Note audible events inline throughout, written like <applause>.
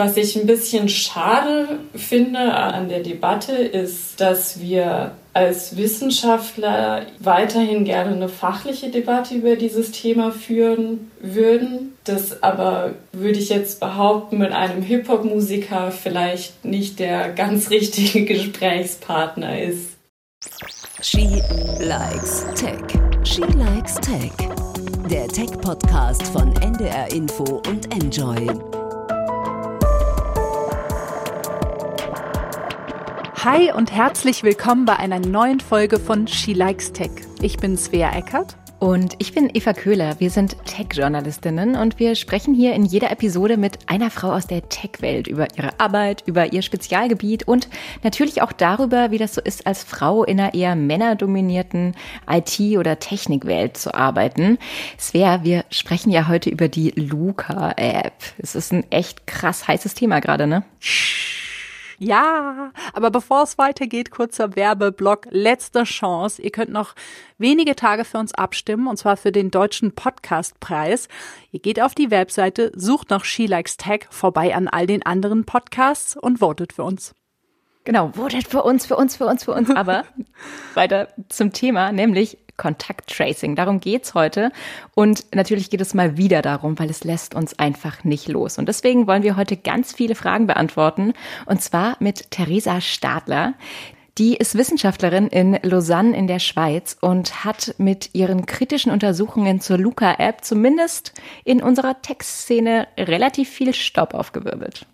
Was ich ein bisschen schade finde an der Debatte ist, dass wir als Wissenschaftler weiterhin gerne eine fachliche Debatte über dieses Thema führen würden. Das aber, würde ich jetzt behaupten, mit einem Hip-Hop-Musiker vielleicht nicht der ganz richtige <laughs> Gesprächspartner ist. She likes Tech. She likes Tech. Der Tech-Podcast von NDR Info und Enjoy. Hi und herzlich willkommen bei einer neuen Folge von She Likes Tech. Ich bin Svea Eckert. Und ich bin Eva Köhler. Wir sind Tech-Journalistinnen und wir sprechen hier in jeder Episode mit einer Frau aus der Tech-Welt über ihre Arbeit, über ihr Spezialgebiet und natürlich auch darüber, wie das so ist, als Frau in einer eher männerdominierten IT- oder Technikwelt zu arbeiten. Svea, wir sprechen ja heute über die Luca-App. Es ist ein echt krass heißes Thema gerade, ne? Ja, aber bevor es weitergeht, kurzer Werbeblock, letzte Chance. Ihr könnt noch wenige Tage für uns abstimmen, und zwar für den deutschen Podcastpreis. Ihr geht auf die Webseite, sucht nach She Likes Tech vorbei an all den anderen Podcasts und votet für uns. Genau, votet für uns, für uns, für uns, für uns. <laughs> Aber weiter zum Thema, nämlich Kontakttracing. Darum geht's heute. Und natürlich geht es mal wieder darum, weil es lässt uns einfach nicht los. Und deswegen wollen wir heute ganz viele Fragen beantworten. Und zwar mit Theresa Stadler. Die ist Wissenschaftlerin in Lausanne in der Schweiz und hat mit ihren kritischen Untersuchungen zur Luca-App zumindest in unserer Textszene relativ viel Staub aufgewirbelt.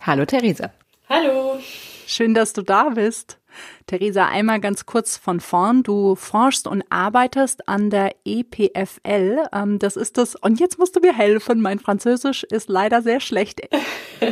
Hallo Theresa. Hallo. Schön, dass du da bist. Theresa, einmal ganz kurz von vorn. Du forschst und arbeitest an der EPFL. Ähm, das ist das, und jetzt musst du mir helfen. Mein Französisch ist leider sehr schlecht.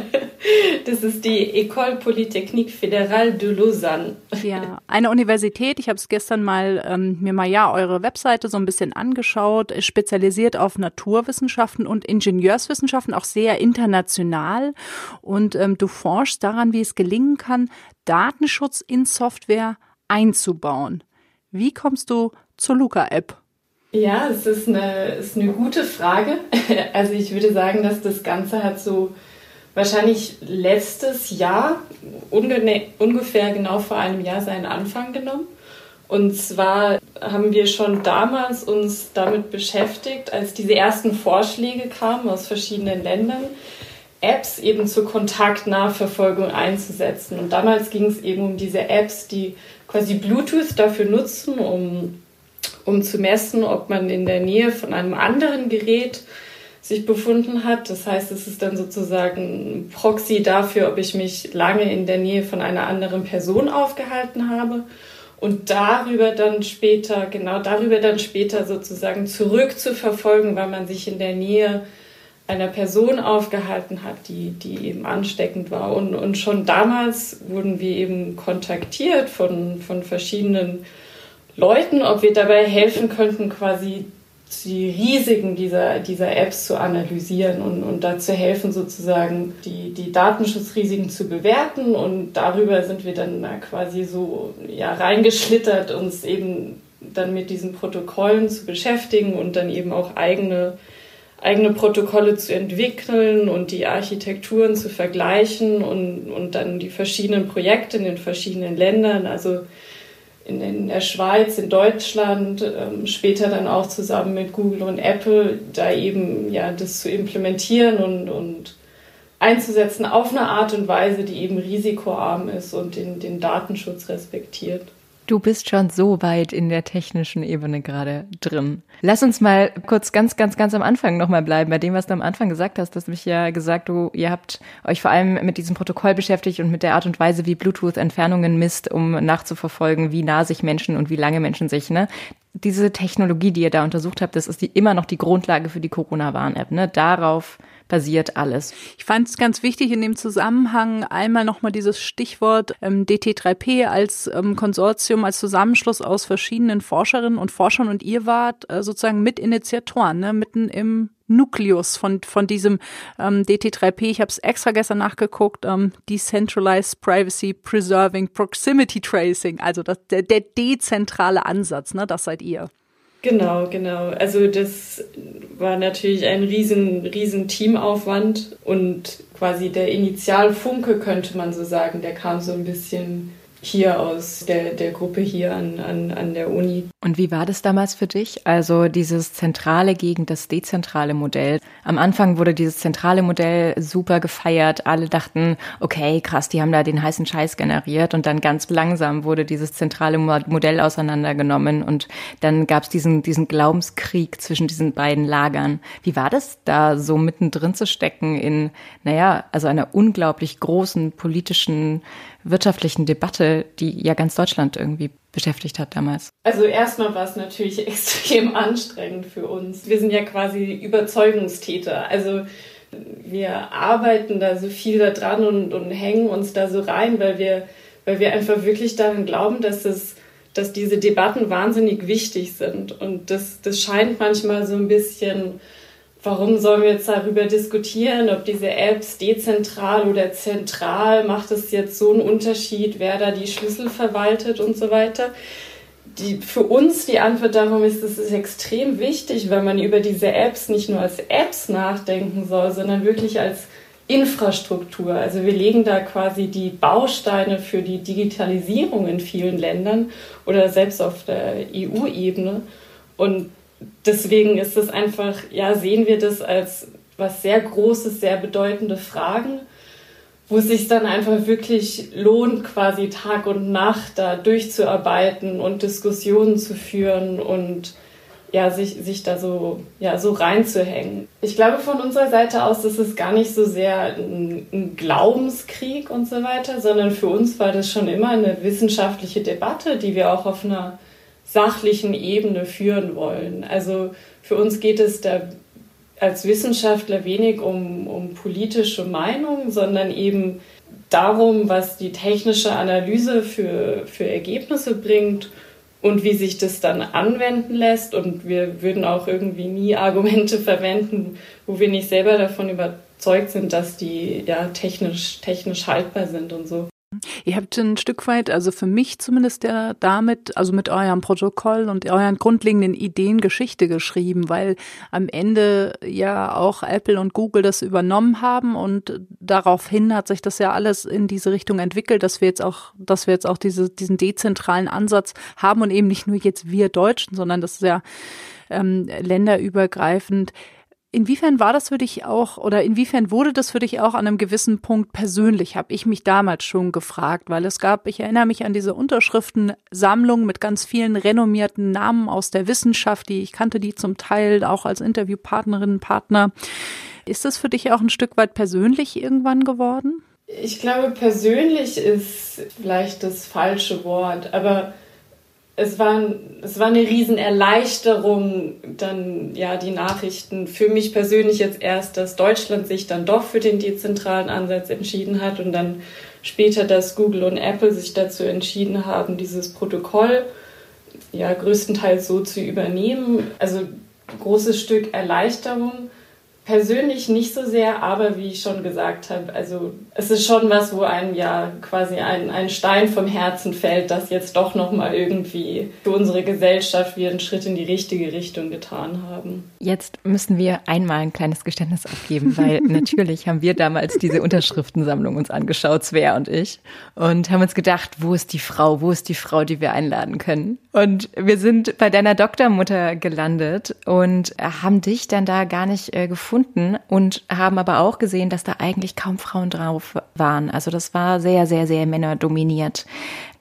<laughs> das ist die École Polytechnique Fédérale de Lausanne. <laughs> Ja, eine Universität. Ich habe es gestern mal ähm, mir mal ja eure Webseite so ein bisschen angeschaut. Spezialisiert auf Naturwissenschaften und Ingenieurswissenschaften, auch sehr international. Und ähm, du forschst daran, wie es gelingen kann, Datenschutz in Software einzubauen. Wie kommst du zur Luca-App? Ja, es ist eine, ist eine gute Frage. <laughs> Also ich würde sagen, dass das Ganze hat so wahrscheinlich letztes Jahr, ungefähr genau vor einem Jahr, seinen Anfang genommen. Und zwar haben wir schon damals uns damit beschäftigt, als diese ersten Vorschläge kamen aus verschiedenen Ländern, Apps eben zur Kontaktnachverfolgung einzusetzen. Und damals ging es eben um diese Apps, die quasi Bluetooth dafür nutzen, um, um zu messen, ob man in der Nähe von einem anderen Gerät sich befunden hat. Das heißt, es ist dann sozusagen ein Proxy dafür, ob ich mich lange in der Nähe von einer anderen Person aufgehalten habe und darüber dann später, genau darüber dann später sozusagen zurückzuverfolgen, weil man sich in der Nähe einer Person aufgehalten hat, die, die eben ansteckend war. Und, und schon damals wurden wir eben kontaktiert von, von verschiedenen Leuten, ob wir dabei helfen könnten, quasi die Risiken dieser, dieser Apps zu analysieren und, und dazu helfen, sozusagen die, die Datenschutzrisiken zu bewerten. Und darüber sind wir dann quasi so ja, reingeschlittert, uns eben dann mit diesen Protokollen zu beschäftigen und dann eben auch eigene eigene Protokolle zu entwickeln und die Architekturen zu vergleichen und, und dann die verschiedenen Projekte in den verschiedenen Ländern, also in, in der Schweiz, in Deutschland, ähm, später dann auch zusammen mit Google und Apple, da eben ja das zu implementieren und, und einzusetzen auf eine Art und Weise, die eben risikoarm ist und den, den Datenschutz respektiert. Du bist schon so weit in der technischen Ebene gerade drin. Lass uns mal kurz ganz, ganz, ganz am Anfang nochmal bleiben, bei dem, was du am Anfang gesagt hast. Du hast mich ja gesagt, du, ihr habt euch vor allem mit diesem Protokoll beschäftigt und mit der Art und Weise, wie Bluetooth Entfernungen misst, um nachzuverfolgen, wie nah sich Menschen und wie lange Menschen sich, ne? Diese Technologie, die ihr da untersucht habt, das ist die, immer noch die Grundlage für die Corona-Warn-App, ne? Darauf basiert alles. Ich fand es ganz wichtig in dem Zusammenhang einmal nochmal dieses Stichwort ähm, DT3P als ähm, Konsortium, als Zusammenschluss aus verschiedenen Forscherinnen und Forschern und ihr wart äh, sozusagen Mitinitiatoren, ne, mitten im Nukleus von, von diesem ähm, DT3P. Ich habe es extra gestern nachgeguckt. Ähm, Decentralized Privacy Preserving Proximity Tracing, also das, der, der dezentrale Ansatz, ne, das seid ihr. Genau, genau. Also das war natürlich ein riesen, riesen Teamaufwand und quasi der Initialfunke, könnte man so sagen, der kam so ein bisschen hier aus der, der Gruppe hier an, an, an der Uni. Und wie war das damals für dich? Also dieses zentrale gegen das dezentrale Modell. Am Anfang wurde dieses zentrale Modell super gefeiert. Alle dachten, okay, krass, die haben da den heißen Scheiß generiert. Und dann ganz langsam wurde dieses zentrale Modell auseinandergenommen. Und dann gab es diesen, diesen Glaubenskrieg zwischen diesen beiden Lagern. Wie war das da so mittendrin zu stecken in, naja, also einer unglaublich großen politischen wirtschaftlichen Debatte, die ja ganz Deutschland irgendwie beschäftigt hat damals? Also erstmal war es natürlich <laughs> extrem anstrengend für uns. Wir sind ja quasi Überzeugungstäter. Also wir arbeiten da so viel da dran und, und hängen uns da so rein, weil wir, weil wir einfach wirklich daran glauben, dass es dass diese Debatten wahnsinnig wichtig sind. Und das, das scheint manchmal so ein bisschen warum sollen wir jetzt darüber diskutieren, ob diese Apps dezentral oder zentral, macht es jetzt so einen Unterschied, wer da die Schlüssel verwaltet und so weiter. Die, für uns die Antwort darum ist, es ist extrem wichtig, wenn man über diese Apps nicht nur als Apps nachdenken soll, sondern wirklich als Infrastruktur. Also wir legen da quasi die Bausteine für die Digitalisierung in vielen Ländern oder selbst auf der EU-Ebene. Und deswegen ist es einfach, ja, sehen wir das als was sehr Großes, sehr bedeutende Fragen, wo es sich dann einfach wirklich lohnt, quasi Tag und Nacht da durchzuarbeiten und Diskussionen zu führen und ja, sich, sich da so, ja, so reinzuhängen. Ich glaube, von unserer Seite aus ist es gar nicht so sehr ein, ein Glaubenskrieg und so weiter, sondern für uns war das schon immer eine wissenschaftliche Debatte, die wir auch auf einer sachlichen Ebene führen wollen. Also für uns geht es da als Wissenschaftler wenig um, um politische Meinung, sondern eben darum, was die technische Analyse für, für Ergebnisse bringt und wie sich das dann anwenden lässt. Und wir würden auch irgendwie nie <laughs> Argumente verwenden, wo wir nicht selber davon überzeugt sind, dass die ja technisch, technisch haltbar sind und so. Ihr habt ein Stück weit, also für mich zumindest ja damit, also mit eurem Protokoll und euren grundlegenden Ideen Geschichte geschrieben, weil am Ende ja auch Apple und Google das übernommen haben und daraufhin hat sich das ja alles in diese Richtung entwickelt, dass wir jetzt auch, dass wir jetzt auch diese, diesen dezentralen Ansatz haben und eben nicht nur jetzt wir Deutschen, sondern das ist ja ähm, länderübergreifend. Inwiefern war das für dich auch oder inwiefern wurde das für dich auch an einem gewissen Punkt persönlich, habe ich mich damals schon gefragt, weil es gab, ich erinnere mich an diese Unterschriftensammlung mit ganz vielen renommierten Namen aus der Wissenschaft, die ich kannte die zum Teil auch als Interviewpartnerinnen, Partner. Ist das für dich auch ein Stück weit persönlich irgendwann geworden? Ich glaube, persönlich ist vielleicht das falsche Wort, aber es war, es war eine Riesenerleichterung, dann ja die Nachrichten für mich persönlich jetzt erst, dass Deutschland sich dann doch für den dezentralen Ansatz entschieden hat und dann später, dass Google und Apple sich dazu entschieden haben, dieses Protokoll ja größtenteils so zu übernehmen. Also großes Stück Erleichterung persönlich nicht so sehr, aber wie ich schon gesagt habe, also es ist schon was, wo einem ja quasi ein, ein Stein vom Herzen fällt, dass jetzt doch nochmal irgendwie für unsere Gesellschaft wir einen Schritt in die richtige Richtung getan haben. Jetzt müssen wir einmal ein kleines Geständnis abgeben, weil <laughs> natürlich haben wir damals diese Unterschriftensammlung uns angeschaut, Svea und ich, und haben uns gedacht, wo ist die Frau, wo ist die Frau, die wir einladen können? Und wir sind bei deiner Doktormutter gelandet und haben dich dann da gar nicht äh, gefunden gefunden und haben aber auch gesehen, dass da eigentlich kaum Frauen drauf waren. Also das war sehr, sehr, sehr männerdominiert.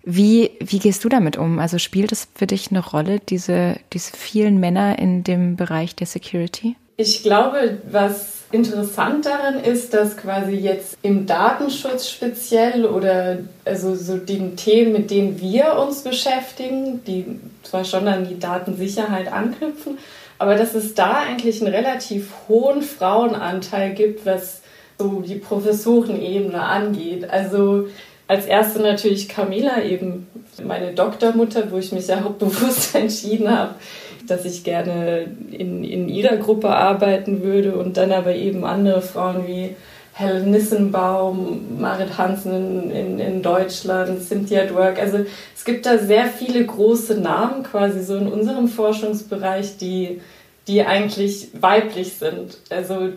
Wie, wie gehst du damit um? Also spielt es für dich eine Rolle, diese, diese vielen Männer in dem Bereich der Security? Ich glaube, was interessant daran ist, dass quasi jetzt im Datenschutz speziell oder also so den Themen, mit denen wir uns beschäftigen, die zwar schon an die Datensicherheit anknüpfen, aber dass es da eigentlich einen relativ hohen Frauenanteil gibt, was so die Professorenebene angeht. Also als erste natürlich Camilla, eben meine Doktormutter, wo ich mich ja auch <laughs> bewusst entschieden habe, dass ich gerne in, in ihrer Gruppe arbeiten würde und dann aber eben andere Frauen wie Helen Nissenbaum, Marit Hansen in, in Deutschland, Cynthia Dwork. Also es gibt da sehr viele große Namen quasi so in unserem Forschungsbereich, die, die eigentlich weiblich sind. Also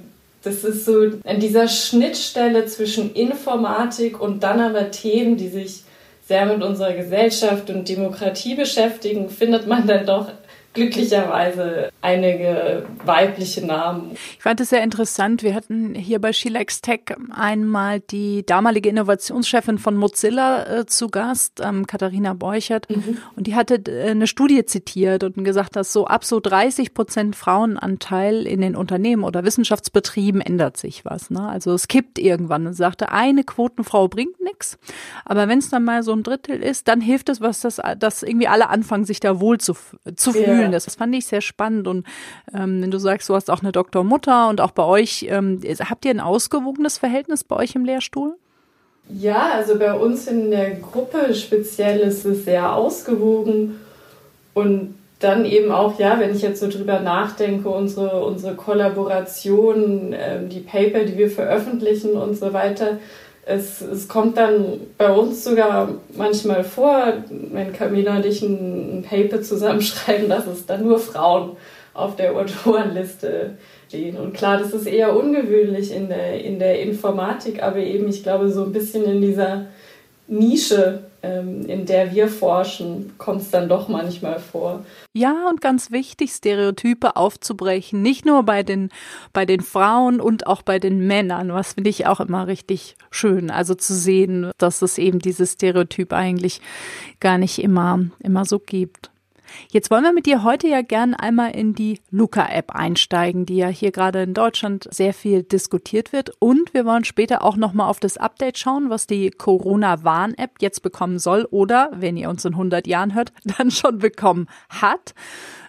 das ist so an dieser Schnittstelle zwischen Informatik und dann aber Themen, die sich sehr mit unserer Gesellschaft und Demokratie beschäftigen, findet man dann doch glücklicherweise einige weibliche Namen. Ich fand es sehr interessant. Wir hatten hier bei Shilex Tech einmal die damalige Innovationschefin von Mozilla äh, zu Gast, ähm, Katharina Beuchert. Mhm. Und die hatte äh, eine Studie zitiert und gesagt, dass so ab so 30 Prozent Frauenanteil in den Unternehmen oder Wissenschaftsbetrieben ändert sich was. Ne? Also es kippt irgendwann und sagte, eine Quotenfrau bringt nichts. Aber wenn es dann mal so ein Drittel ist, dann hilft es was, dass, dass irgendwie alle anfangen, sich da wohl zu, zu fühlen. Ja fühlen. Das, das fand ich sehr spannend. Und ähm, wenn du sagst, du hast auch eine Doktormutter und auch bei euch, ähm, habt ihr ein ausgewogenes Verhältnis bei euch im Lehrstuhl? Ja, also bei uns in der Gruppe speziell ist es sehr ausgewogen und dann eben auch, ja, wenn ich jetzt so drüber nachdenke, unsere, unsere Kollaboration, äh, die Paper, die wir veröffentlichen und so weiter, es, es kommt dann bei uns sogar manchmal vor, wenn Camilla und ich ein, ein Paper zusammenschreiben, dass es dann nur Frauen auf der Autorenliste stehen. Und klar, das ist eher ungewöhnlich in der, in der Informatik, aber eben, ich glaube, so ein bisschen in dieser Nische, in der wir forschen, kommt es dann doch manchmal vor. Ja, und ganz wichtig, Stereotype aufzubrechen, nicht nur bei den, bei den Frauen und auch bei den Männern, was finde ich auch immer richtig schön. Also zu sehen, dass es eben dieses Stereotyp eigentlich gar nicht immer, immer so gibt. Jetzt wollen wir mit dir heute ja gern einmal in die Luca-App einsteigen, die ja hier gerade in Deutschland sehr viel diskutiert wird. Und wir wollen später auch nochmal auf das Update schauen, was die Corona-Warn-App jetzt bekommen soll oder, wenn ihr uns in 100 Jahren hört, <laughs> dann schon bekommen hat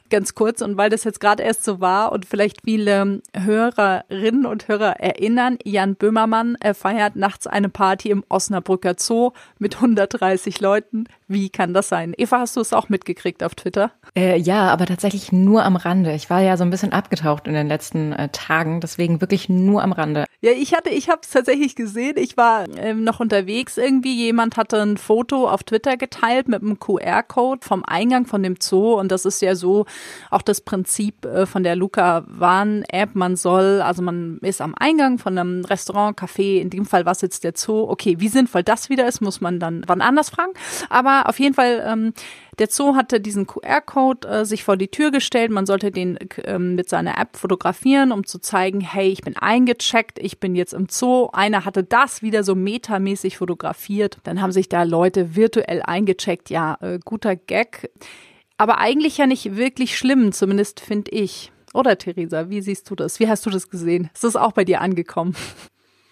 ganz kurz und weil das jetzt gerade erst so war und vielleicht viele Hörerinnen und Hörer erinnern, Jan Böhmermann er feiert nachts eine Party im Osnabrücker Zoo mit 130 Leuten. Wie kann das sein? Eva, hast du es auch mitgekriegt auf Twitter? Äh, ja, aber tatsächlich nur am Rande. Ich war ja so ein bisschen abgetaucht in den letzten äh, Tagen, deswegen wirklich nur am Rande. Ja, ich hatte, ich habe es tatsächlich gesehen. Ich war ähm, noch unterwegs irgendwie. Jemand hatte ein Foto auf Twitter geteilt mit einem QR-Code vom Eingang von dem Zoo und das ist ja so auch das Prinzip äh, von der Luca Warn App. Man soll, also man ist am Eingang von einem Restaurant, Café. In dem Fall was jetzt der Zoo. Okay, wie sinnvoll das wieder ist, muss man dann wann anders fragen. Aber auf jeden Fall, ähm, der Zoo hatte diesen QR-Code äh, sich vor die Tür gestellt. Man sollte den ähm, mit seiner App fotografieren, um zu zeigen, hey, ich bin eingecheckt, ich bin jetzt im Zoo. Einer hatte das wieder so metamäßig fotografiert. Dann haben sich da Leute virtuell eingecheckt. Ja, äh, guter Gag. Aber eigentlich ja nicht wirklich schlimm, zumindest finde ich. Oder Theresa, wie siehst du das? Wie hast du das gesehen? Ist das auch bei dir angekommen?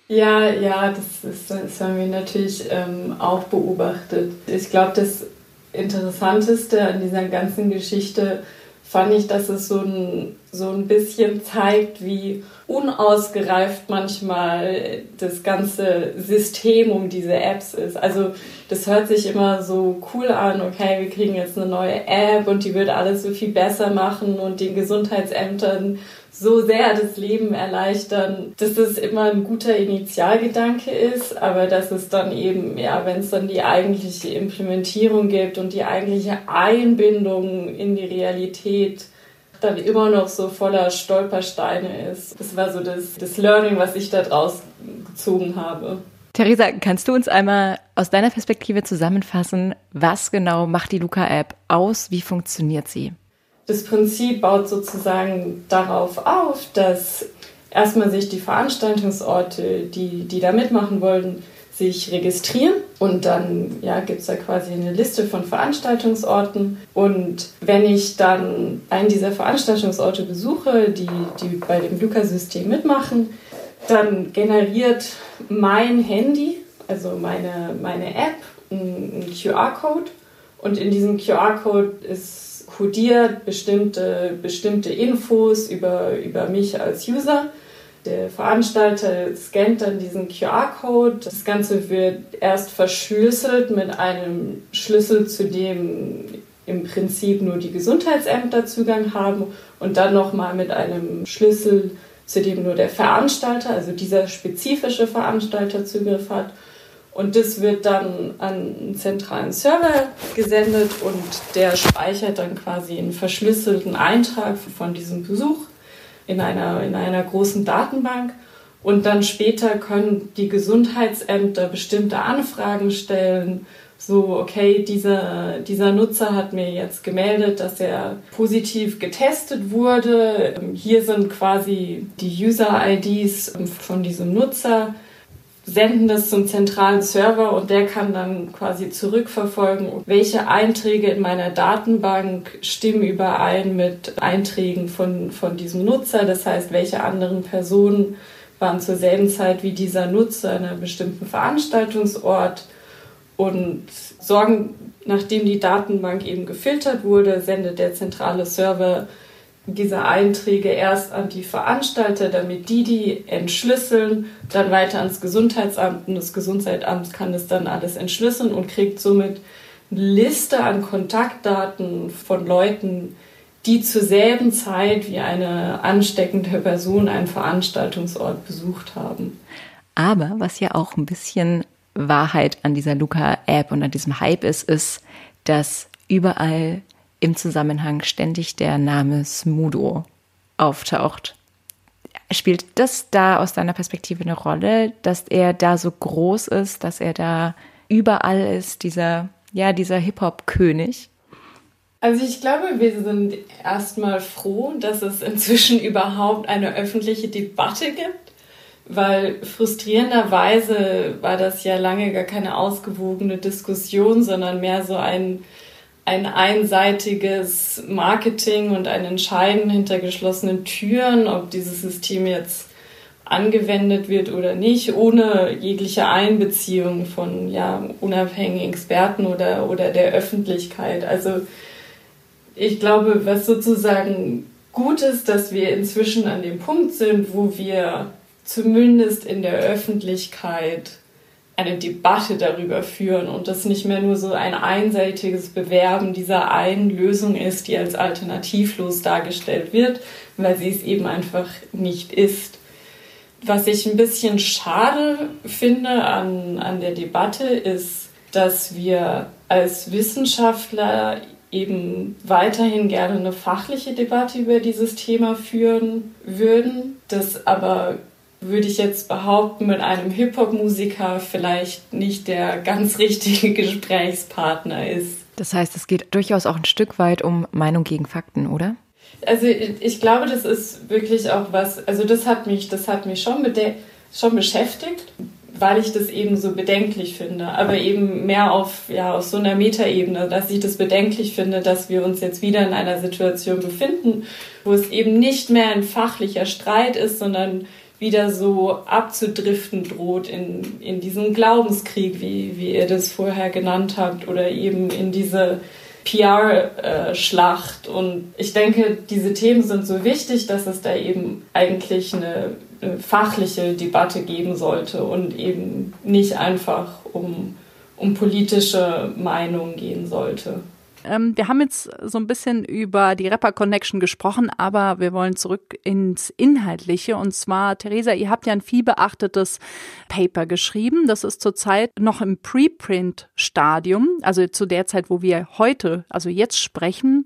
Ja, ja, das, ist, das haben wir natürlich ähm, auch beobachtet. Ich glaube, das Interessanteste an dieser ganzen Geschichte fand ich, dass es so ein, so ein bisschen zeigt, wie unausgereift manchmal das ganze System um diese Apps ist. Also das hört sich immer so cool an, okay, wir kriegen jetzt eine neue App und die wird alles so viel besser machen und den Gesundheitsämtern so sehr das Leben erleichtern, dass es immer ein guter Initialgedanke ist, aber dass es dann eben, ja, wenn es dann die eigentliche Implementierung gibt und die eigentliche Einbindung in die Realität, dann immer noch so voller Stolpersteine ist. Das war so das, das Learning, was ich da draus gezogen habe. Theresa, kannst du uns einmal aus deiner Perspektive zusammenfassen, was genau macht die Luca-App aus? Wie funktioniert sie? Das Prinzip baut sozusagen darauf auf, dass erstmal sich die Veranstaltungsorte, die, die da mitmachen wollen, sich registrieren und dann ja, gibt es da quasi eine Liste von Veranstaltungsorten. Und wenn ich dann einen dieser Veranstaltungsorte besuche, die, die bei dem Luca-System mitmachen, dann generiert mein Handy, also meine, meine App, einen QR-Code und in diesem QR-Code ist kodiert bestimmte, bestimmte Infos über, über mich als User. Der Veranstalter scannt dann diesen QR-Code. Das Ganze wird erst verschlüsselt mit einem Schlüssel, zu dem im Prinzip nur die Gesundheitsämter Zugang haben und dann nochmal mit einem Schlüssel zu dem nur der Veranstalter, also dieser spezifische Veranstalter Zugriff hat. Und das wird dann an einen zentralen Server gesendet und der speichert dann quasi einen verschlüsselten Eintrag von diesem Besuch in einer, in einer großen Datenbank. Und dann später können die Gesundheitsämter bestimmte Anfragen stellen. So, okay, dieser, dieser Nutzer hat mir jetzt gemeldet, dass er positiv getestet wurde. Hier sind quasi die User-IDs von diesem Nutzer senden das zum zentralen Server und der kann dann quasi zurückverfolgen, welche Einträge in meiner Datenbank stimmen überein mit Einträgen von, von diesem Nutzer. Das heißt, welche anderen Personen waren zur selben Zeit wie dieser Nutzer in einem bestimmten Veranstaltungsort und sorgen, nachdem die Datenbank eben gefiltert wurde, sendet der zentrale Server diese Einträge erst an die Veranstalter, damit die die entschlüsseln, dann weiter ans Gesundheitsamt und das Gesundheitsamt kann es dann alles entschlüsseln und kriegt somit eine Liste an Kontaktdaten von Leuten, die zur selben Zeit wie eine ansteckende Person einen Veranstaltungsort besucht haben. Aber was ja auch ein bisschen Wahrheit an dieser Luca-App und an diesem Hype ist, ist, dass überall im Zusammenhang ständig der Name Smudo auftaucht. Spielt das da aus deiner Perspektive eine Rolle, dass er da so groß ist, dass er da überall ist, dieser, ja, dieser Hip-Hop-König? Also ich glaube, wir sind erstmal froh, dass es inzwischen überhaupt eine öffentliche Debatte gibt, weil frustrierenderweise war das ja lange gar keine ausgewogene Diskussion, sondern mehr so ein ein einseitiges Marketing und ein Entscheiden hinter geschlossenen Türen, ob dieses System jetzt angewendet wird oder nicht, ohne jegliche Einbeziehung von ja, unabhängigen Experten oder, oder der Öffentlichkeit. Also ich glaube, was sozusagen gut ist, dass wir inzwischen an dem Punkt sind, wo wir zumindest in der Öffentlichkeit eine Debatte darüber führen und das nicht mehr nur so ein einseitiges Bewerben dieser einen Lösung ist, die als alternativlos dargestellt wird, weil sie es eben einfach nicht ist. Was ich ein bisschen schade finde an, an der Debatte ist, dass wir als Wissenschaftler eben weiterhin gerne eine fachliche Debatte über dieses Thema führen würden, das aber würde ich jetzt behaupten, mit einem Hip-Hop-Musiker vielleicht nicht der ganz <laughs> richtige Gesprächspartner ist. Das heißt, es geht durchaus auch ein Stück weit um Meinung gegen Fakten, oder? Also ich glaube, das ist wirklich auch was, also das hat mich, das hat mich schon, schon beschäftigt, weil ich das eben so bedenklich finde, aber eben mehr auf, ja, auf so einer Metaebene, dass ich das bedenklich finde, dass wir uns jetzt wieder in einer Situation befinden, wo es eben nicht mehr ein fachlicher Streit ist, sondern wieder so abzudriften droht in, in diesen Glaubenskrieg, wie, wie ihr das vorher genannt habt, oder eben in diese PR-Schlacht. Und ich denke, diese Themen sind so wichtig, dass es da eben eigentlich eine, eine fachliche Debatte geben sollte und eben nicht einfach um, um politische Meinungen gehen sollte. Ähm, wir haben jetzt so ein bisschen über die Rapper Connection gesprochen, aber wir wollen zurück ins Inhaltliche. Und zwar, Theresa, ihr habt ja ein viel beachtetes Paper geschrieben. Das ist zurzeit noch im Preprint-Stadium, also zu der Zeit, wo wir heute, also jetzt sprechen.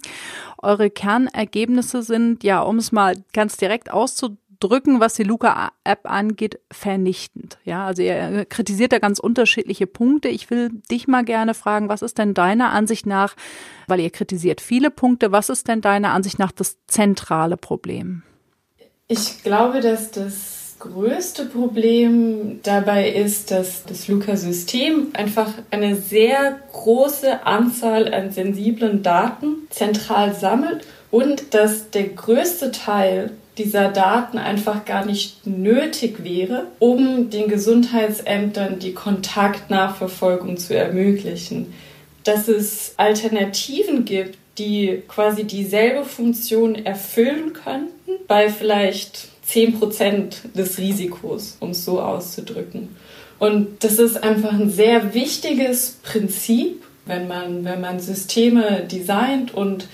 Eure Kernergebnisse sind, ja, um es mal ganz direkt auszudrücken, drücken, was die Luca-App angeht, vernichtend. Ja, also er kritisiert da ganz unterschiedliche Punkte. Ich will dich mal gerne fragen, was ist denn deiner Ansicht nach, weil ihr kritisiert viele Punkte, was ist denn deiner Ansicht nach das zentrale Problem? Ich glaube, dass das größte Problem dabei ist, dass das Luca-System einfach eine sehr große Anzahl an sensiblen Daten zentral sammelt und dass der größte Teil dieser Daten einfach gar nicht nötig wäre, um den Gesundheitsämtern die Kontaktnachverfolgung zu ermöglichen. Dass es Alternativen gibt, die quasi dieselbe Funktion erfüllen könnten, bei vielleicht 10% des Risikos, um es so auszudrücken. Und das ist einfach ein sehr wichtiges Prinzip, wenn man, wenn man Systeme designt und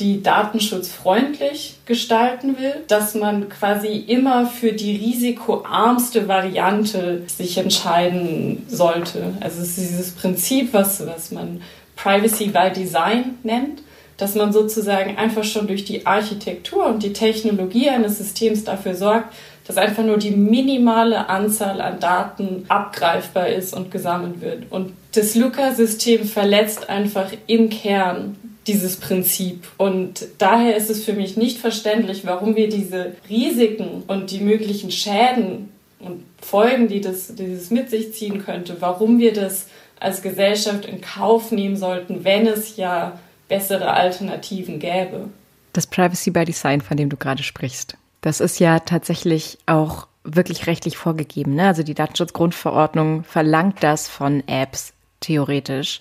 die datenschutzfreundlich gestalten will, dass man quasi immer für die risikoarmste Variante sich entscheiden sollte. Also es ist dieses Prinzip, was, was man Privacy by Design nennt, dass man sozusagen einfach schon durch die Architektur und die Technologie eines Systems dafür sorgt, dass einfach nur die minimale Anzahl an Daten abgreifbar ist und gesammelt wird. Und das Luca-System verletzt einfach im Kern dieses Prinzip. Und daher ist es für mich nicht verständlich, warum wir diese Risiken und die möglichen Schäden und Folgen, die das dieses mit sich ziehen könnte, warum wir das als Gesellschaft in Kauf nehmen sollten, wenn es ja bessere Alternativen gäbe. Das Privacy by Design, von dem du gerade sprichst, das ist ja tatsächlich auch wirklich rechtlich vorgegeben. Ne? Also die Datenschutzgrundverordnung verlangt das von Apps theoretisch.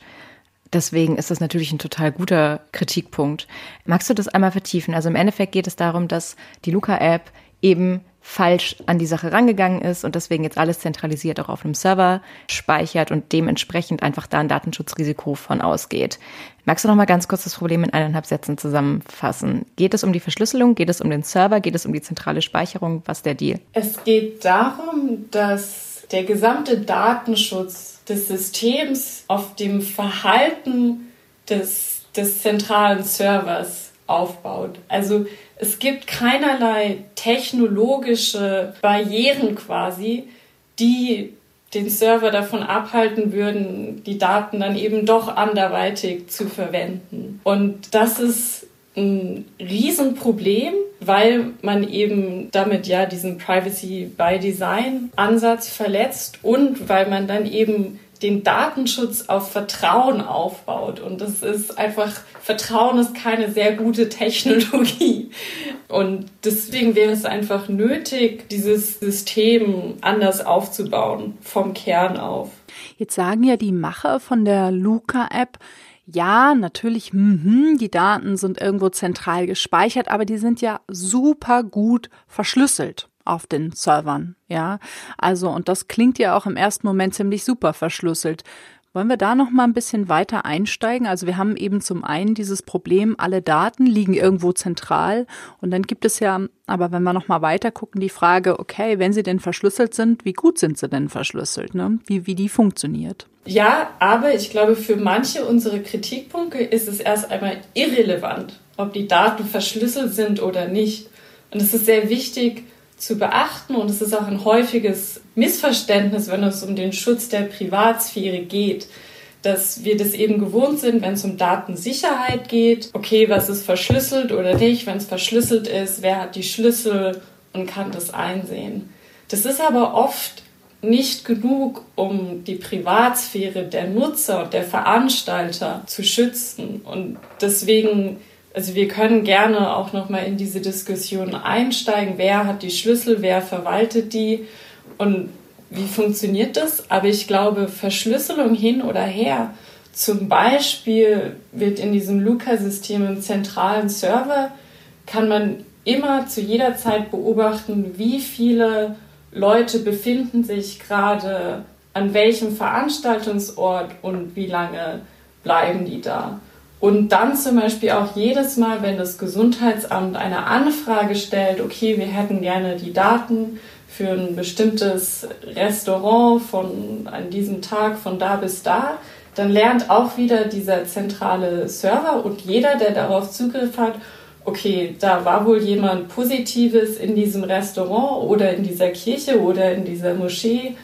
Deswegen ist das natürlich ein total guter Kritikpunkt. Magst du das einmal vertiefen? Also im Endeffekt geht es darum, dass die Luca-App eben falsch an die Sache rangegangen ist und deswegen jetzt alles zentralisiert auch auf einem Server speichert und dementsprechend einfach da ein Datenschutzrisiko von ausgeht. Magst du noch mal ganz kurz das Problem in eineinhalb Sätzen zusammenfassen? Geht es um die Verschlüsselung? Geht es um den Server? Geht es um die zentrale Speicherung? Was ist der Deal? Es geht darum, dass der gesamte Datenschutz des Systems auf dem Verhalten des, des zentralen Servers aufbaut. Also es gibt keinerlei technologische Barrieren quasi, die den Server davon abhalten würden, die Daten dann eben doch anderweitig zu verwenden. Und das ist ein Riesenproblem, weil man eben damit ja diesen Privacy by Design Ansatz verletzt und weil man dann eben den Datenschutz auf Vertrauen aufbaut. Und das ist einfach, Vertrauen ist keine sehr gute Technologie. Und deswegen wäre es einfach nötig, dieses System anders aufzubauen, vom Kern auf. Jetzt sagen ja die Macher von der Luca-App, ja, natürlich, mh, die Daten sind irgendwo zentral gespeichert, aber die sind ja super gut verschlüsselt auf den Servern, ja. Also, und das klingt ja auch im ersten Moment ziemlich super verschlüsselt. Wollen wir da noch mal ein bisschen weiter einsteigen? Also wir haben eben zum einen dieses Problem, alle Daten liegen irgendwo zentral und dann gibt es ja, aber wenn wir noch mal weiter gucken, die Frage, okay, wenn sie denn verschlüsselt sind, wie gut sind sie denn verschlüsselt, ne? Wie wie die funktioniert? Ja, aber ich glaube, für manche unserer Kritikpunkte ist es erst einmal irrelevant, ob die Daten verschlüsselt sind oder nicht. Und es ist sehr wichtig, zu beachten und es ist auch ein häufiges Missverständnis, wenn es um den Schutz der Privatsphäre geht, dass wir das eben gewohnt sind, wenn es um Datensicherheit geht. Okay, was ist verschlüsselt oder nicht? Wenn es verschlüsselt ist, wer hat die Schlüssel und kann das einsehen? Das ist aber oft nicht genug, um die Privatsphäre der Nutzer und der Veranstalter zu schützen. Und deswegen also wir können gerne auch noch mal in diese Diskussion einsteigen, wer hat die Schlüssel, wer verwaltet die und wie funktioniert das? Aber ich glaube, Verschlüsselung hin oder her, zum Beispiel wird in diesem Luca-System im zentralen Server, kann man immer zu jeder Zeit beobachten, wie viele Leute befinden sich gerade an welchem Veranstaltungsort und wie lange bleiben die da. Und dann zum Beispiel auch jedes Mal, wenn das Gesundheitsamt eine Anfrage stellt, okay, wir hätten gerne die Daten für ein bestimmtes Restaurant von an diesem Tag von da bis da, dann lernt auch wieder dieser zentrale Server und jeder, der darauf Zugriff hat, okay, da war wohl jemand Positives in diesem Restaurant oder in dieser Kirche oder in dieser Moschee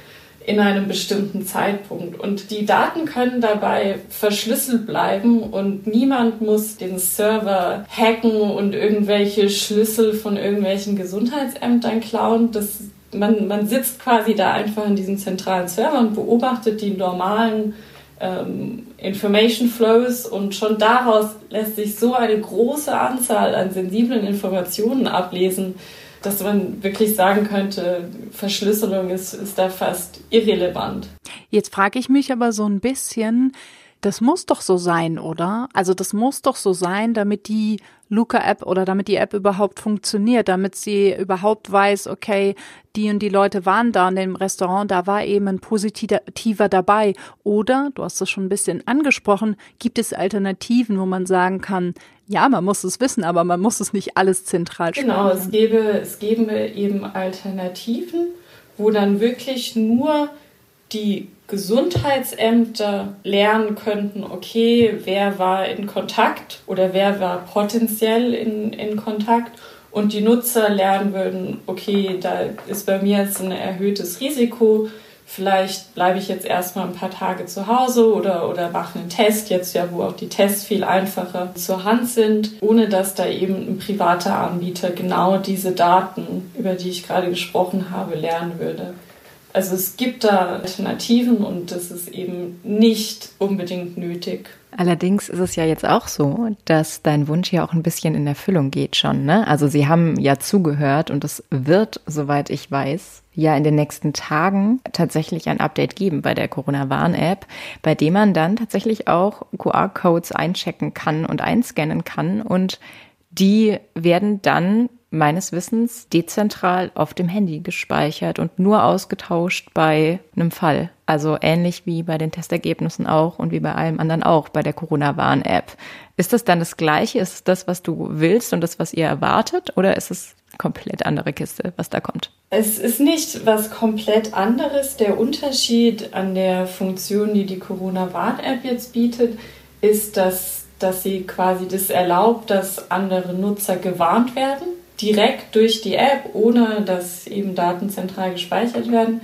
in einem bestimmten Zeitpunkt. Und die Daten können dabei verschlüsselt bleiben und niemand muss den Server hacken und irgendwelche Schlüssel von irgendwelchen Gesundheitsämtern klauen. Das, man, man sitzt quasi da einfach in diesem zentralen Server und beobachtet die normalen ähm, Information Flows und schon daraus lässt sich so eine große Anzahl an sensiblen Informationen ablesen, dass man wirklich sagen könnte, Verschlüsselung ist, ist da fast irrelevant. Jetzt frage ich mich aber so ein bisschen, Das muss doch so sein, oder? Also das muss doch so sein, damit die Luca-App oder damit die App überhaupt funktioniert, damit sie überhaupt weiß, okay, die und die Leute waren da in dem Restaurant, da war eben ein positiver dabei. Oder, du hast es schon ein bisschen angesprochen, gibt es Alternativen, wo man sagen kann, ja, man muss es wissen, aber man muss es nicht alles zentral Genau, es gäbe, es gäbe eben Alternativen, wo dann wirklich nur die Gesundheitsämter lernen könnten, okay, wer war in Kontakt oder wer war potenziell in, in Kontakt und die Nutzer lernen würden, okay, da ist bei mir jetzt ein erhöhtes Risiko, vielleicht bleibe ich jetzt erstmal ein paar Tage zu Hause oder, oder mache einen Test, jetzt ja, wo auch die Tests viel einfacher zur Hand sind, ohne dass da eben ein privater Anbieter genau diese Daten, über die ich gerade gesprochen habe, lernen würde. Also es gibt da Alternativen und das ist eben nicht unbedingt nötig. Allerdings ist es ja jetzt auch so, dass dein Wunsch ja auch ein bisschen in Erfüllung geht schon. Ne? Also sie haben ja zugehört und es wird, soweit ich weiß, ja in den nächsten Tagen tatsächlich ein Update geben bei der Corona-Warn-App, bei dem man dann tatsächlich auch QR-Codes einchecken kann und einscannen kann und die werden dann meines Wissens dezentral auf dem Handy gespeichert und nur ausgetauscht bei einem Fall. Also ähnlich wie bei den Testergebnissen auch und wie bei allem anderen auch bei der Corona-Warn-App. Ist das dann das Gleiche? Ist das, was du willst und das, was ihr erwartet? Oder ist es komplett andere Kiste, was da kommt? Es ist nicht was komplett anderes. Der Unterschied an der Funktion, die die Corona-Warn-App jetzt bietet, ist, dass, dass sie quasi das erlaubt, dass andere Nutzer gewarnt werden direkt durch die App, ohne dass eben Daten zentral gespeichert werden.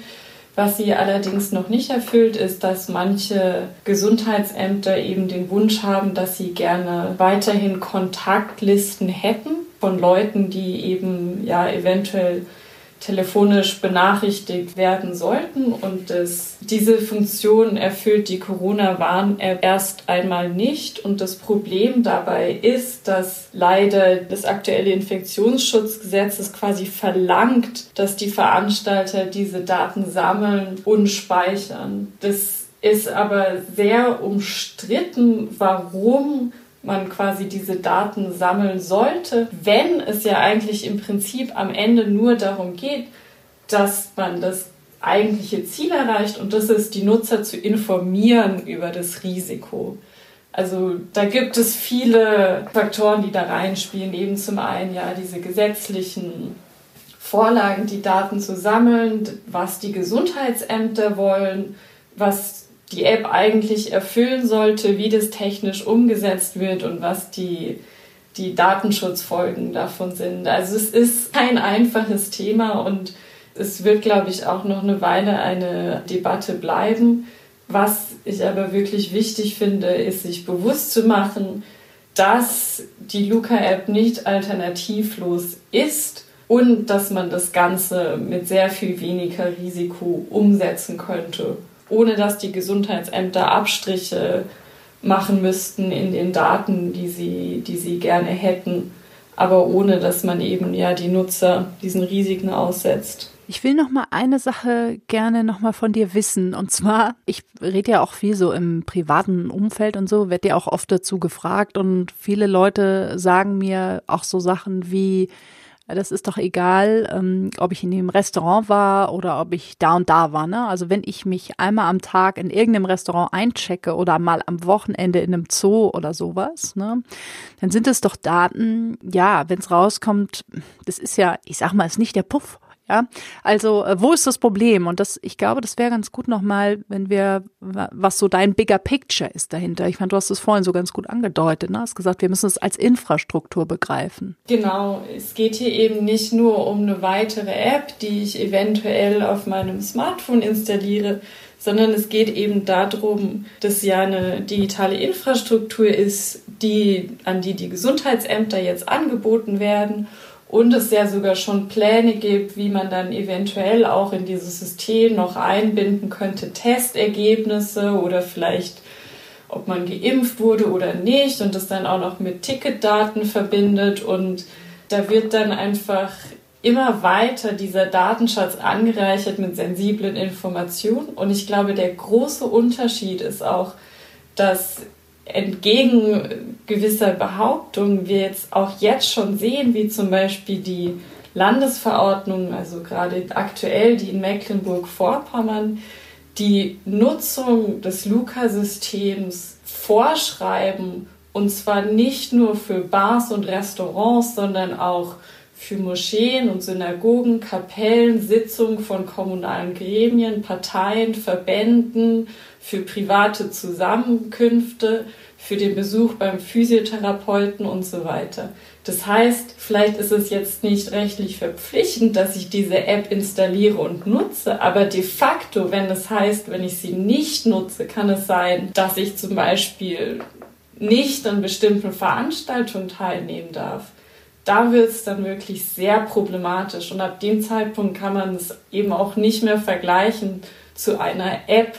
Was sie allerdings noch nicht erfüllt, ist, dass manche Gesundheitsämter eben den Wunsch haben, dass sie gerne weiterhin Kontaktlisten hätten von Leuten, die eben ja eventuell telefonisch benachrichtigt werden sollten. Und das, diese Funktion erfüllt die Corona-Warn-App erst einmal nicht. Und das Problem dabei ist, dass leider das aktuelle Infektionsschutzgesetz quasi verlangt, dass die Veranstalter diese Daten sammeln und speichern. Das ist aber sehr umstritten, warum man quasi diese Daten sammeln sollte, wenn es ja eigentlich im Prinzip am Ende nur darum geht, dass man das eigentliche Ziel erreicht und das ist, die Nutzer zu informieren über das Risiko. Also da gibt es viele Faktoren, die da reinspielen. Eben zum einen ja diese gesetzlichen Vorlagen, die Daten zu sammeln, was die Gesundheitsämter wollen, was die App eigentlich erfüllen sollte, wie das technisch umgesetzt wird und was die, die Datenschutzfolgen davon sind. Also es ist kein einfaches Thema und es wird, glaube ich, auch noch eine Weile eine Debatte bleiben. Was ich aber wirklich wichtig finde, ist sich bewusst zu machen, dass die Luca-App nicht alternativlos ist und dass man das Ganze mit sehr viel weniger Risiko umsetzen könnte ohne dass die Gesundheitsämter Abstriche machen müssten in den Daten, die sie, die sie gerne hätten, aber ohne dass man eben ja die Nutzer diesen Risiken aussetzt. Ich will noch mal eine Sache gerne noch mal von dir wissen. Und zwar ich rede ja auch viel so im privaten Umfeld und so werde ja auch oft dazu gefragt. Und viele Leute sagen mir auch so Sachen wie das ist doch egal, ähm, ob ich in dem Restaurant war oder ob ich da und da war. Ne? Also wenn ich mich einmal am Tag in irgendeinem Restaurant einchecke oder mal am Wochenende in einem Zoo oder sowas, ne, dann sind es doch Daten, ja, wenn es rauskommt, das ist ja, ich sag mal, ist nicht der Puff ja, also äh, wo ist das Problem? Und das, ich glaube, das wäre ganz gut nochmal, wenn wir, was so dein bigger picture ist dahinter. Ich fand, du hast es vorhin so ganz gut angedeutet, ne? Hast gesagt, wir müssen es als Infrastruktur begreifen. Genau, es geht hier eben nicht nur um eine weitere App, die ich eventuell auf meinem Smartphone installiere, sondern es geht eben darum, dass ja eine digitale Infrastruktur ist, die, an die die Gesundheitsämter jetzt angeboten werden und es ja sogar schon Pläne gibt, wie man dann eventuell auch in dieses System noch einbinden könnte, Testergebnisse oder vielleicht ob man geimpft wurde oder nicht und das dann auch noch mit Ticketdaten verbindet. Und da wird dann einfach immer weiter dieser Datenschatz angereichert mit sensiblen Informationen. Und ich glaube, der große Unterschied ist auch, dass entgegen gewisser Behauptungen wir jetzt auch jetzt schon sehen, wie zum Beispiel die Landesverordnung, also gerade aktuell die in Mecklenburg-Vorpommern, die Nutzung des Luca-Systems vorschreiben, und zwar nicht nur für Bars und Restaurants, sondern auch Moscheen und Synagogen, Kapellen, Sitzungen von kommunalen Gremien, Parteien, Verbänden, für private Zusammenkünfte, für den Besuch beim Physiotherapeuten und so weiter. Das heißt, vielleicht ist es jetzt nicht rechtlich verpflichtend, dass ich diese App installiere und nutze, aber de facto, wenn es heißt, wenn ich sie nicht nutze, kann es sein, dass ich zum Beispiel nicht an bestimmten Veranstaltungen teilnehmen darf. Da wird es dann wirklich sehr problematisch und ab dem Zeitpunkt kann man es eben auch nicht mehr vergleichen zu einer App,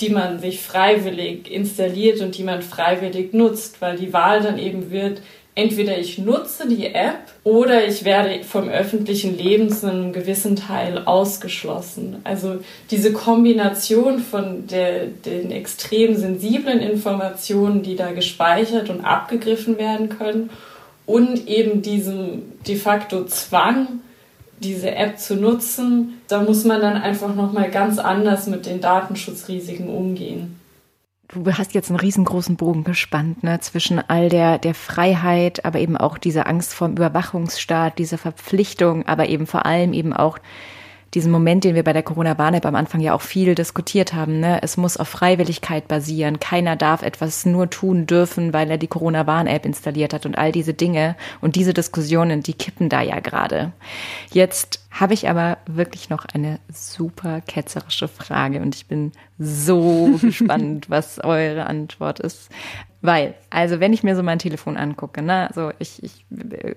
die man sich freiwillig installiert und die man freiwillig nutzt, weil die Wahl dann eben wird, entweder ich nutze die App oder ich werde vom öffentlichen Leben zu einem gewissen Teil ausgeschlossen. Also diese Kombination von der, den extrem sensiblen Informationen, die da gespeichert und abgegriffen werden können und eben diesem de facto Zwang, diese App zu nutzen, da muss man dann einfach noch mal ganz anders mit den Datenschutzrisiken umgehen. Du hast jetzt einen riesengroßen Bogen gespannt, ne, zwischen all der, der Freiheit, aber eben auch dieser Angst vorm Überwachungsstaat, diese Verpflichtung, aber eben vor allem eben auch diesen Moment, den wir bei der Corona-Warn-App am Anfang ja auch viel diskutiert haben. Ne? Es muss auf Freiwilligkeit basieren. Keiner darf etwas nur tun dürfen, weil er die Corona-Warn-App installiert hat und all diese Dinge. Und diese Diskussionen, die kippen da ja gerade. Jetzt habe ich aber wirklich noch eine super ketzerische Frage und ich bin so <laughs> gespannt, was eure Antwort ist. Weil, also wenn ich mir so mein Telefon angucke, ne, also ich, ich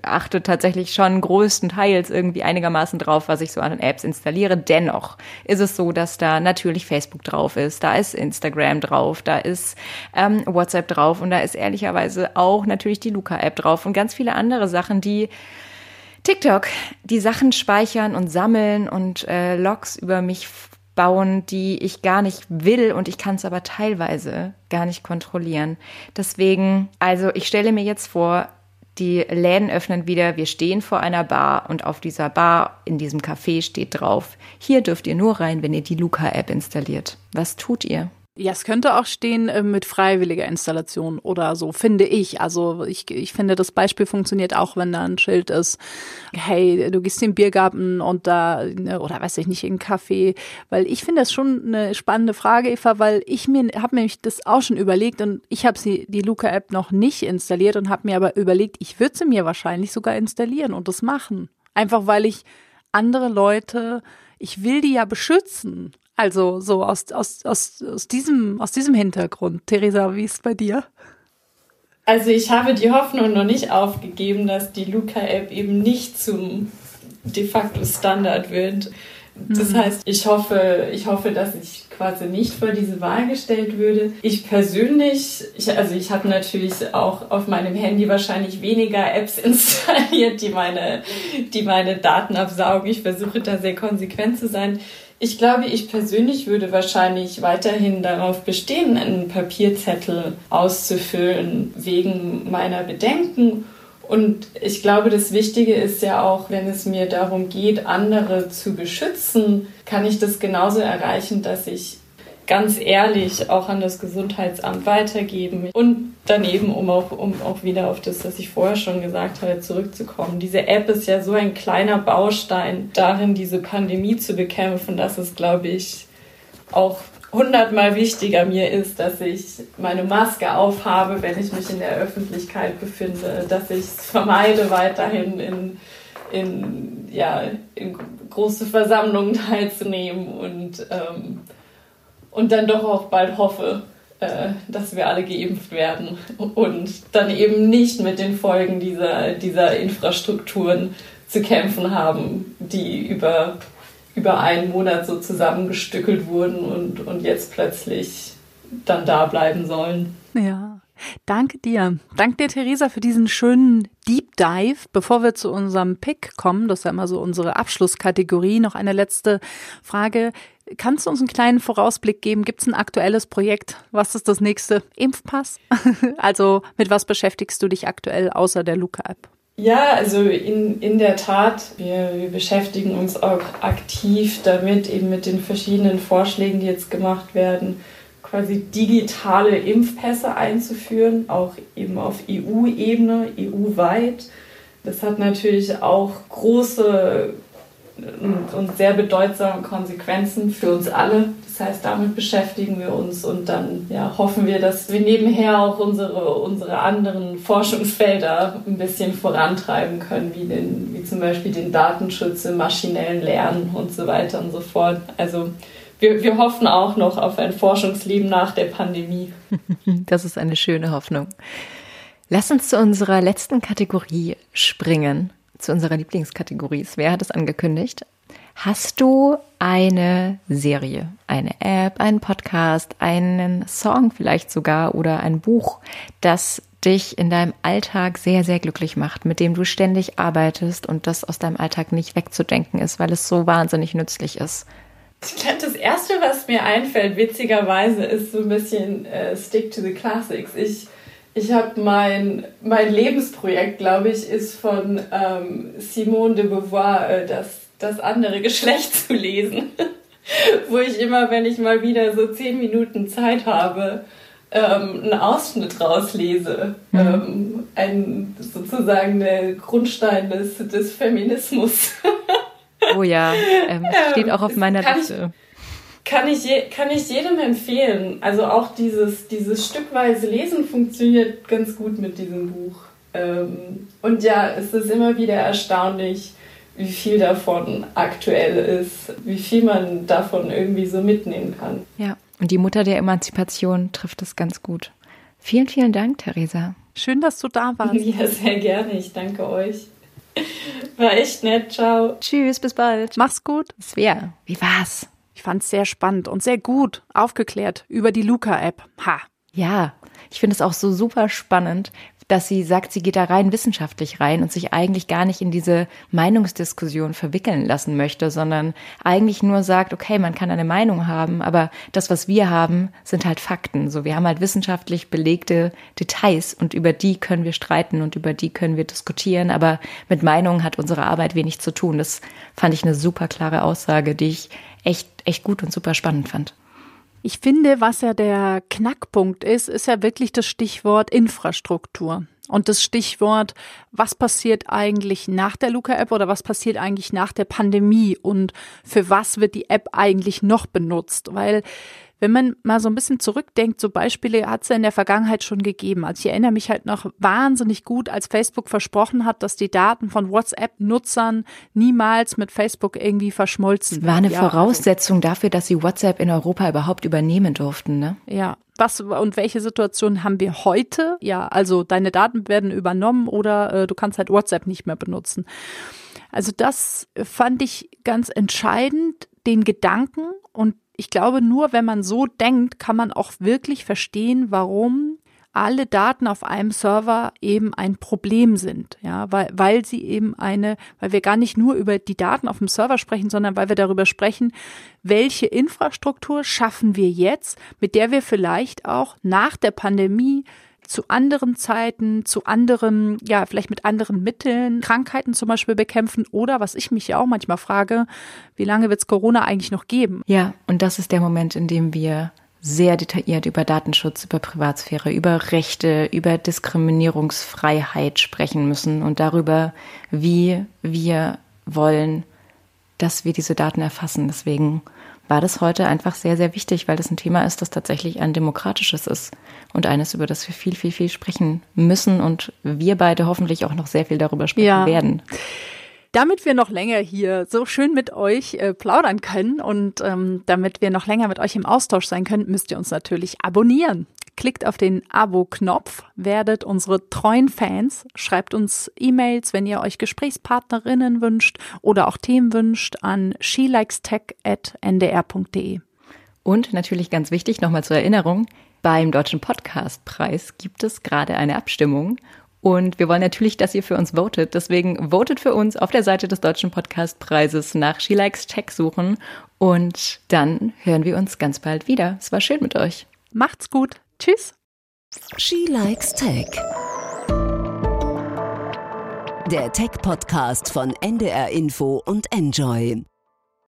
achte tatsächlich schon größtenteils irgendwie einigermaßen drauf, was ich so an Apps installiere. Dennoch ist es so, dass da natürlich Facebook drauf ist, da ist Instagram drauf, da ist ähm, WhatsApp drauf und da ist ehrlicherweise auch natürlich die Luca-App drauf und ganz viele andere Sachen, die TikTok, die Sachen speichern und sammeln und äh, Logs über mich bauen, die ich gar nicht will und ich kann es aber teilweise gar nicht kontrollieren. Deswegen, also ich stelle mir jetzt vor, die Läden öffnen wieder, wir stehen vor einer Bar und auf dieser Bar in diesem Café steht drauf, hier dürft ihr nur rein, wenn ihr die Luca-App installiert. Was tut ihr? Ja, es könnte auch stehen äh, mit freiwilliger Installation oder so, finde ich. Also ich, ich finde, das Beispiel funktioniert auch, wenn da ein Schild ist, hey, du gehst in den Biergarten und da, ne, oder weiß ich nicht, in einen Café. Weil ich finde das schon eine spannende Frage, Eva, weil ich mir, habe mir das auch schon überlegt und ich habe sie, die Luca-App noch nicht installiert und habe mir aber überlegt, ich würde sie mir wahrscheinlich sogar installieren und das machen. Einfach weil ich andere Leute, ich will die ja beschützen. Also so aus, aus, aus, aus, diesem, aus diesem Hintergrund. Theresa, wie ist es bei dir? Also ich habe die Hoffnung noch nicht aufgegeben, dass die Luca-App eben nicht zum de facto Standard wird. Das mhm. heißt, ich hoffe, ich hoffe, dass ich quasi nicht vor diese Wahl gestellt würde. Ich persönlich, ich, also ich habe natürlich auch auf meinem Handy wahrscheinlich weniger Apps <laughs> installiert, die meine, die meine Daten absaugen. Ich versuche da sehr konsequent zu sein. Ich glaube, ich persönlich würde wahrscheinlich weiterhin darauf bestehen, einen Papierzettel auszufüllen wegen meiner Bedenken. Und ich glaube, das Wichtige ist ja auch, wenn es mir darum geht, andere zu beschützen, kann ich das genauso erreichen, dass ich ganz ehrlich auch an das Gesundheitsamt weitergeben. Und daneben, um auch, um auch wieder auf das, was ich vorher schon gesagt habe, zurückzukommen. Diese App ist ja so ein kleiner Baustein darin, diese Pandemie zu bekämpfen, dass es, glaube ich, auch hundertmal wichtiger mir ist, dass ich meine Maske aufhabe, wenn ich mich in der Öffentlichkeit befinde, dass ich es vermeide, weiterhin in, in, ja, in große Versammlungen teilzunehmen und ähm, und dann doch auch bald hoffe, äh, dass wir alle geimpft werden und dann eben nicht mit den Folgen dieser, dieser Infrastrukturen zu kämpfen haben, die über, über einen Monat so zusammengestückelt wurden und, und jetzt plötzlich dann da bleiben sollen. Ja. Danke dir. Danke dir, Theresa, für diesen schönen Deep Dive. Bevor wir zu unserem Pick kommen, das ist ja immer so unsere Abschlusskategorie, noch eine letzte Frage Kannst du uns einen kleinen Vorausblick geben? Gibt es ein aktuelles Projekt? Was ist das nächste? Impfpass? <laughs> also mit was beschäftigst du dich aktuell außer der Luca-App? Ja, also in, in der Tat, wir, wir beschäftigen uns auch aktiv damit, eben mit den verschiedenen Vorschlägen, die jetzt gemacht werden, quasi digitale Impfpässe einzuführen, auch eben auf EU-Ebene, EU-weit. Das hat natürlich auch große und sehr bedeutsame Konsequenzen für uns alle. Das heißt, damit beschäftigen wir uns und dann ja, hoffen wir, dass wir nebenher auch unsere, unsere anderen Forschungsfelder ein bisschen vorantreiben können, wie, den, wie zum Beispiel den Datenschutz im maschinellen Lernen und so weiter und so fort. Also wir, wir hoffen auch noch auf ein Forschungsleben nach der Pandemie. <laughs> Das ist eine schöne Hoffnung. Lass uns zu unserer letzten Kategorie springen, zu unserer Lieblingskategorie. Wer hat es angekündigt? Hast du eine Serie, eine App, einen Podcast, einen Song vielleicht sogar oder ein Buch, das dich in deinem Alltag sehr, sehr glücklich macht, mit dem du ständig arbeitest und das aus deinem Alltag nicht wegzudenken ist, weil es so wahnsinnig nützlich ist? Ich glaube, das Erste, was mir einfällt, witzigerweise, ist so ein bisschen äh, Stick to the Classics. Ich, ich habe mein, mein Lebensprojekt, glaube ich, ist von ähm, Simone de Beauvoir, äh, das, das andere <laughs> Geschlecht zu lesen. <laughs> Wo ich immer, wenn ich mal wieder so zehn Minuten Zeit habe, ähm, einen Ausschnitt rauslese. Mhm. Ähm, ein, sozusagen der Grundstein des, des Feminismus. <laughs> Oh ja, ähm, steht auch auf meiner Liste. Ich, kann ich, je, kann ich jedem empfehlen. Also auch dieses, dieses stückweise Lesen funktioniert ganz gut mit diesem Buch. Ähm, und ja, es ist immer wieder erstaunlich, wie viel davon aktuell ist, wie viel man davon irgendwie so mitnehmen kann. Ja, und die Mutter der Emanzipation trifft es ganz gut. Vielen, vielen Dank, Theresa. Schön, dass du da warst. Ja, sehr gerne. Ich danke euch. War echt nett. Ciao. Tschüss, bis bald. Mach's gut. Svea, wie war's? Ich fand's sehr spannend und sehr gut aufgeklärt über die Luca-App. Ha. Ja, ich finde es auch so super spannend, dass sie sagt, sie geht da rein wissenschaftlich rein und sich eigentlich gar nicht in diese Meinungsdiskussion verwickeln lassen möchte, sondern eigentlich nur sagt, okay, man kann eine Meinung haben, aber das, was wir haben, sind halt Fakten. So, wir haben halt wissenschaftlich belegte Details und über die können wir streiten und über die können wir diskutieren, aber mit Meinungen hat unsere Arbeit wenig zu tun. Das fand ich eine super klare Aussage, die ich echt, echt gut und super spannend fand. Ich finde, was ja der Knackpunkt ist, ist ja wirklich das Stichwort Infrastruktur. Und das Stichwort, was passiert eigentlich nach der Luca-App oder was passiert eigentlich nach der Pandemie und für was wird die App eigentlich noch benutzt? Weil wenn man mal so ein bisschen zurückdenkt, so Beispiele hat es ja in der Vergangenheit schon gegeben. Also ich erinnere mich halt noch wahnsinnig gut, als Facebook versprochen hat, dass die Daten von WhatsApp-Nutzern niemals mit Facebook irgendwie verschmolzen werden. Das war eine ja, Voraussetzung also, dafür, dass sie WhatsApp in Europa überhaupt übernehmen durften, ne? Ja. Was und welche Situationen haben wir heute? Ja, also deine Daten werden übernommen oder äh, du kannst halt WhatsApp nicht mehr benutzen. Also das fand ich ganz entscheidend, den Gedanken und ich glaube, nur wenn man so denkt, kann man auch wirklich verstehen, warum alle Daten auf einem Server eben ein Problem sind, ja, weil, weil sie eben eine, weil wir gar nicht nur über die Daten auf dem Server sprechen, sondern weil wir darüber sprechen, welche Infrastruktur schaffen wir jetzt, mit der wir vielleicht auch nach der Pandemie zu anderen Zeiten, zu anderen, ja, vielleicht mit anderen Mitteln, Krankheiten zum Beispiel bekämpfen oder, was ich mich ja auch manchmal frage, wie lange wird es Corona eigentlich noch geben? Ja, und das ist der Moment, in dem wir sehr detailliert über Datenschutz, über Privatsphäre, über Rechte, über Diskriminierungsfreiheit sprechen müssen und darüber, wie wir wollen, dass wir diese Daten erfassen. Deswegen war das heute einfach sehr, sehr wichtig, weil das ein Thema ist, das tatsächlich ein demokratisches ist und eines, über das wir viel, viel, viel sprechen müssen und wir beide hoffentlich auch noch sehr viel darüber sprechen ja. werden. Damit wir noch länger hier so schön mit euch äh, plaudern können und ähm, damit wir noch länger mit euch im Austausch sein können, müsst ihr uns natürlich abonnieren. Klickt auf den Abo-Knopf, werdet unsere treuen Fans, schreibt uns E-Mails, wenn ihr euch Gesprächspartnerinnen wünscht oder auch Themen wünscht an shelikestech.ndr.de. Und natürlich ganz wichtig, nochmal zur Erinnerung, beim Deutschen Podcastpreis gibt es gerade eine Abstimmung und wir wollen natürlich, dass ihr für uns votet. Deswegen votet für uns auf der Seite des Deutschen Podcastpreises nach She Likes Tech suchen Und dann hören wir uns ganz bald wieder. Es war schön mit euch. Macht's gut. Tschüss. She Likes Tech. Der Tech-Podcast von NDR Info und Enjoy.